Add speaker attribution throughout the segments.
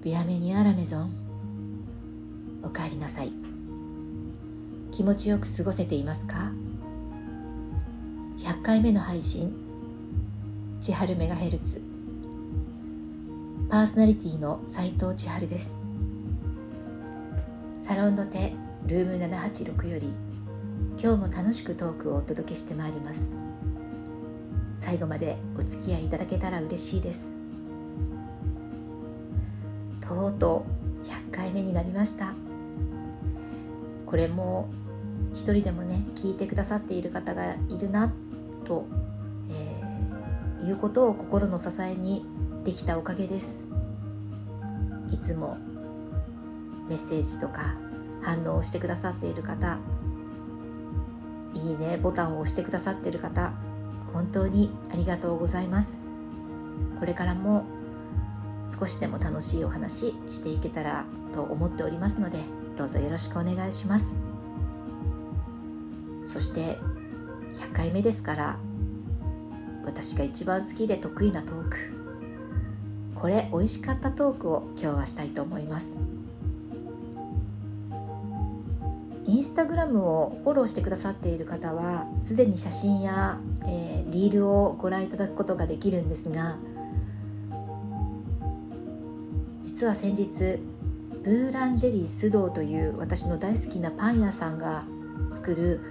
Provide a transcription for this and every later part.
Speaker 1: ビアメニアラメゾン。おかえりなさい。気持ちよく過ごせていますか？100回目の配信。千春メガヘルツ。パーソナリティの斉藤千春です。サロンの手ルーム786より今日も楽しくトークをお届けしてまいります。最後までお付き合いいただけたら嬉しいです。とうとう100回目になりました。これも一人でもね聞いてくださっている方がいるなと、えー、いうことを心の支えにできたおかげです。いつもメッセージとか反応をしてくださっている方いいねボタンを押してくださっている方本当にありがとうございます。これからも少しでも楽しいお話していけたらと思っておりますのでどうぞよろしくお願いします。そして100回目ですから私が一番好きで得意なトーク。これ美味しかったトークを今日はしたいと思います。インスタグラムをフォローしてくださっている方はすでに写真や、えー、リールをご覧いただくことができるんですが実は先日ブーランジェリー須藤という私の大好きなパン屋さんが作る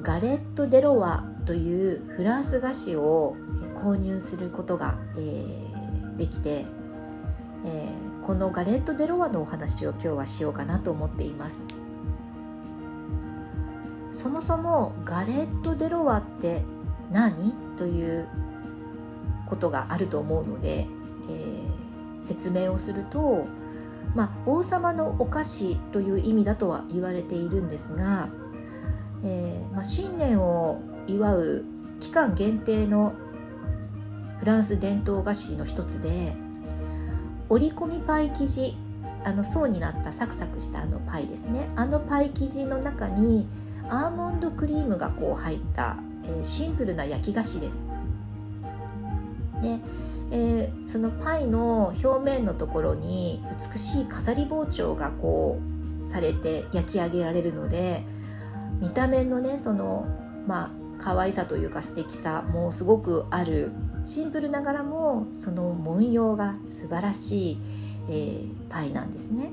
Speaker 1: ガレット・デ・ロワというフランス菓子を購入することが、えー、できて、えー、このガレット・デ・ロワのお話を今日はしようかなと思っています。そもそもガレット・デ・ロワって何？ということがあると思うので、えー、説明をすると、まあ、王様のお菓子という意味だとは言われているんですがえーまあ、新年を祝う期間限定のフランス伝統菓子の一つで折り込みパイ生地あの層になったサクサクしたあのパイですねあのパイ生地の中にアーモンドクリームがこう入った、えー、シンプルな焼き菓子です。で、えー、そのパイの表面のところに美しい飾り包丁がこうされて焼き上げられるので見た目のねそのまあ可愛さというか素敵さもすごくあるシンプルながらもその文様が素晴らしい、えー、パイなんですね。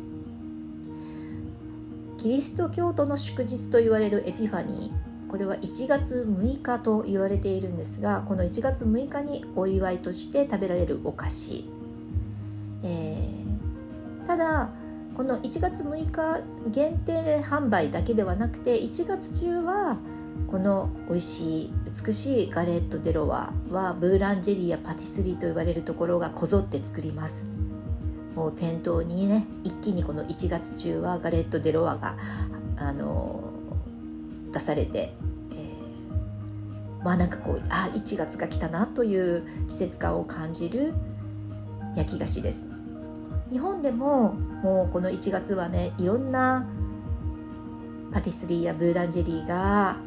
Speaker 1: キリスト教徒の祝日と言われるエピファニーこれは1月6日と言われているんですがこの1月6日にお祝いとして食べられるお菓子、えー、ただこの1月6日限定販売だけではなくて1月中はこの美味しい美しいガレット・デ・ロワはブーランジェリーやパティスリーと言われるところがこぞって作ります。もう店頭にね一気にこの1月中はガレット・デ・ロワがあの出されて、えー、まあなんかこうあ1月が来たなという季節感を感じる焼き菓子です。日本でももうこの1月はねいろんなパティスリーやブーランジェリーが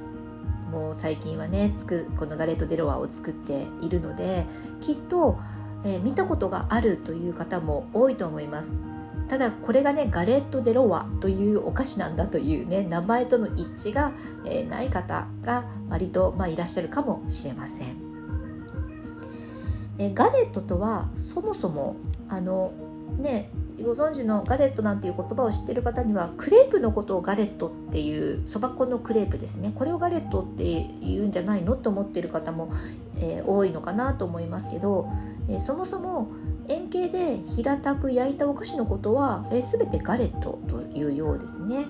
Speaker 1: もう最近はねつくこのガレット・デ・ロワを作っているのできっと、えー、見たことがあるという方も多いと思います。ただこれがねガレット・デ・ロワというお菓子なんだというね名前との一致が、え、ない方が割と、まあ、いらっしゃるかもしれません、え、ガレットとはそもそもあのねご存知のガレットなんていう言葉を知ってる方にはクレープのことをガレットっていうそば粉のクレープですね。これをガレットって言うんじゃないのと思ってる方も、えー、多いのかなと思いますけど、えー、そもそも円形で平たく焼いたお菓子のことは、えー、全てガレットというようですね。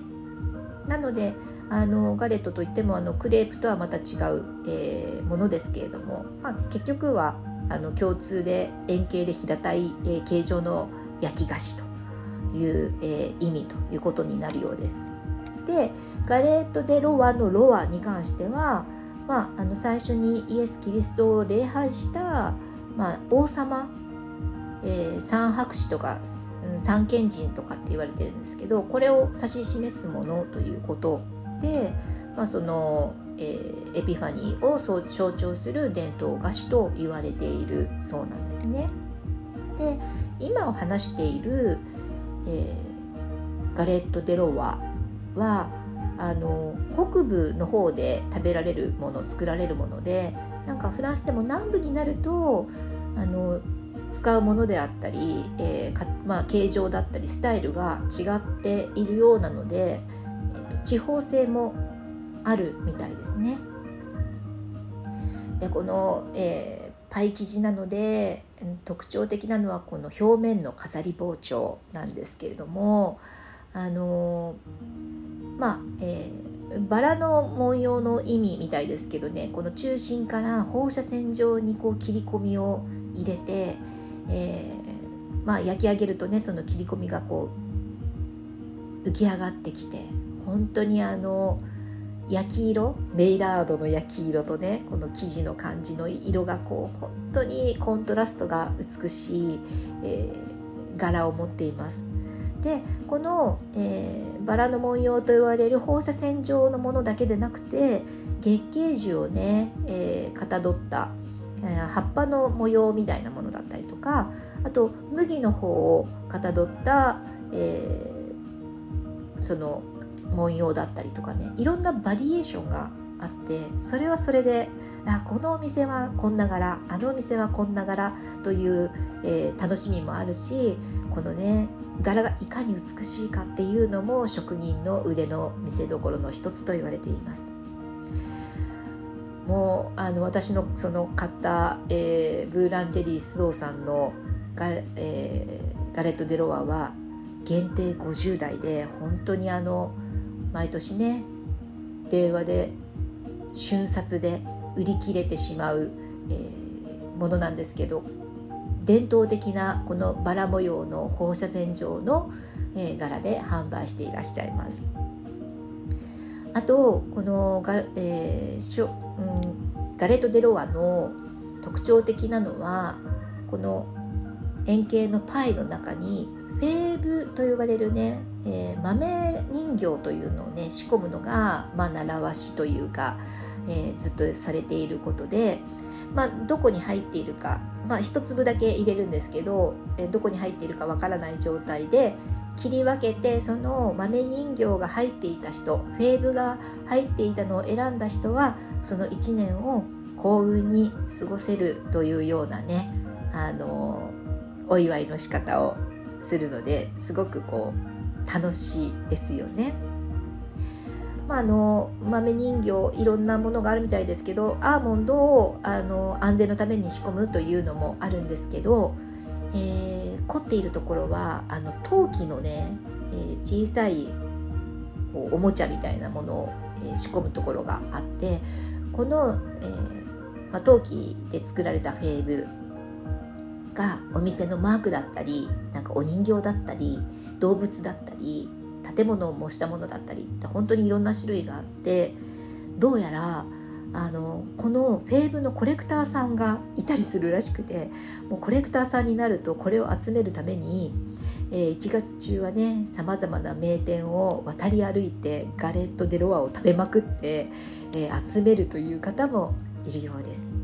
Speaker 1: なのであのガレットといってもあのクレープとはまた違う、えー、ものですけれども、まあ、結局はあの共通で円形で平たい、えー、形状の焼き菓子という、えー、意味ということになるようです。でガレート・デ・ロワのロワに関しては、まあ、あの最初にイエス・キリストを礼拝した、まあ、王様、えー、三博士とか三賢人とかって言われてるんですけどこれを指し示すものということで、まあ、その、えー、エピファニーを象徴する伝統菓子と言われているそうなんですね。で今お話している、えー、ガレット・デ・ロワはあの北部の方で食べられるもの作られるものでなんかフランスでも南部になるとあの使うものであったり、えーまあ、形状だったりスタイルが違っているようなので、えー、地方性もあるみたいですね。でこの、えー、パイ生地なので特徴的なのはこの表面の飾り包丁なんですけれどもあのまあ、えーバラの文様の意味みたいですけどねこの中心から放射線状にこう切り込みを入れて、えー、まあ、焼き上げるとねその切り込みがこう浮き上がってきて本当にあの焼き色メイラードの焼き色とねこの生地の感じの色がこう本当にコントラストが美しい、えー、柄を持っています。でこの、えー、バラの文様と言われる放射線状のものだけでなくて月桂樹をね、えー、かたどった、葉っぱの模様みたいなものだったりとかあと麦の方をかたどった、えー、その文様だったりとかねいろんなバリエーションがあってそれはそれであこのお店はこんな柄あのお店はこんな柄という、えー、楽しみもあるしこのね柄がいかに美しいかっていうのも職人の腕の見せ所の一つと言われています。もうあの私のその買った、えー、ブーランジェリー須藤さんのガ,、えー、ガレット・デ・ロワは限定50台で本当にあの毎年ね電話で瞬殺で売り切れてしまう、えー、ものなんですけど伝統的なこのバラ模様の放射線状の、えー、柄で販売していらっしゃいます。あとこのガ,、えーうん、ガレット・デ・ロワの特徴的なのはこの円形のパイの中にフェーブと呼ばれるね、えー、豆人形というのをね仕込むのが、まあ、習わしというか、えー、ずっとされていることで、まあ、どこに入っているかまあ、1粒だけ入れるんですけどどこに入っているかわからない状態で切り分けてその豆人形が入っていた人フェーブが入っていたのを選んだ人はその1年を幸運に過ごせるというようなねあのお祝いの仕方をするのですごくこう楽しいですよね。まあ、の豆人形いろんなものがあるみたいですけどアーモンドをあの安全のために仕込むというのもあるんですけど、えー、凝っているところはあの陶器のね、えー、小さいおもちゃみたいなものを、えー、仕込むところがあってこの、えーまあ、陶器で作られたフェーブがお店のマークだったりなんかお人形だったり動物だったり建物を模したものだったりって本当にいろんな種類があってどうやらあのこのフェーブのコレクターさんがいたりするらしくてもうコレクターさんになるとこれを集めるために、えー、1月中はねさまざまな名店を渡り歩いてガレット・デ・ロワを食べまくって、えー、集めるという方もいるようです。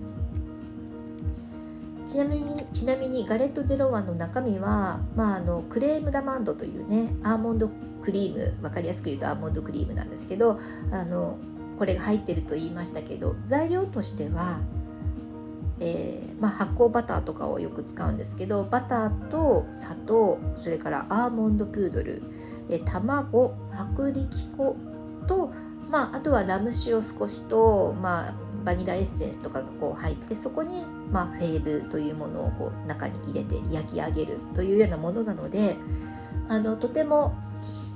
Speaker 1: ちなみにちなみにガレット・デ・ロワの中身は、まあ、あのクレーム・ダマンドというねアーモンドクリーム分かりやすく言うとアーモンドクリームなんですけどあのこれが入ってると言いましたけど材料としては、えー、まあ、発酵バターとかをよく使うんですけどバターと砂糖それからアーモンドプードル、え卵薄力粉と、まあ、あとはラム酒を少しと、まあ、バニラエッセンスとかがこう入ってそこに、まあ、フェーブというものをこう中に入れて焼き上げるというようなものなのであのとても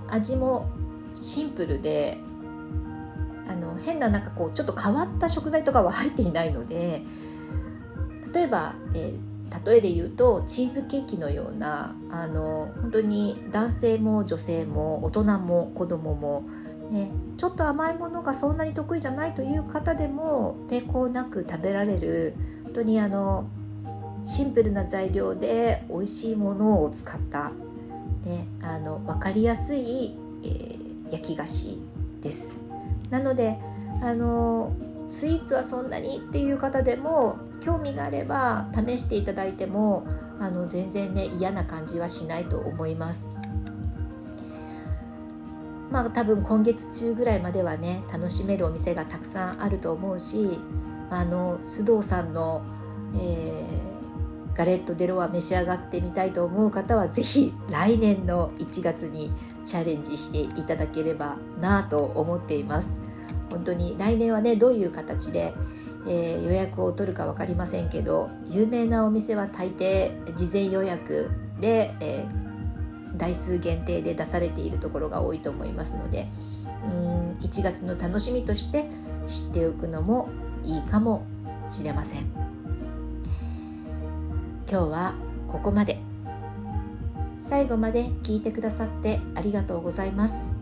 Speaker 1: 味もシンプルで変ななんかこうちょっと変わった食材とかは入っていないので例えば、えー、例えで言うとチーズケーキのようなあの本当に男性も女性も大人も子供もね、ちょっと甘いものがそんなに得意じゃないという方でも抵抗なく食べられる本当にあのシンプルな材料で美味しいものを使った、ね、あの分かりやすい、えー、焼き菓子です。なのであのスイーツはそんなにっていう方でも興味があれば試していただいてもあの全然ね嫌な感じはしないと思います。まあ多分今月中ぐらいまではね楽しめるお店がたくさんあると思うしあの須藤さんの、えー、ガレット・デロワ召し上がってみたいと思う方は是非来年の1月にチャレンジしていただければなと思っています本当に来年はねどういう形で、えー、予約を取るか分かりませんけど有名なお店は大抵事前予約で、えー、台数限定で出されているところが多いと思いますのでうん1月の楽しみとして知っておくのもいいかもしれません。今日はここまで。最後まで聞いてくださってありがとうございます。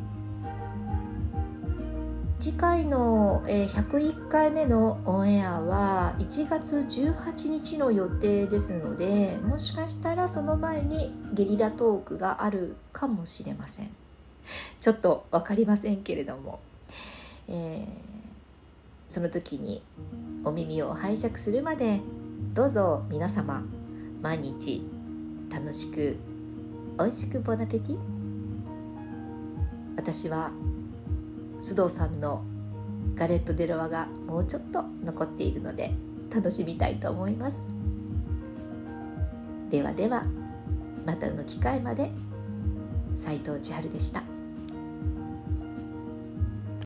Speaker 1: 回のえ101回目のオンエアは1月18日の予定ですのでもしかしたらその前にゲリラトークがあるかもしれません。ちょっと分かりませんけれども、えーその時にお耳を拝借するまでどうぞ皆様毎日楽しく美味しくボナペティ。私は須藤さんのガレット・デ・ロワがもうちょっと残っているので楽しみたいと思いますではではまたの機会まで斉藤千春でした。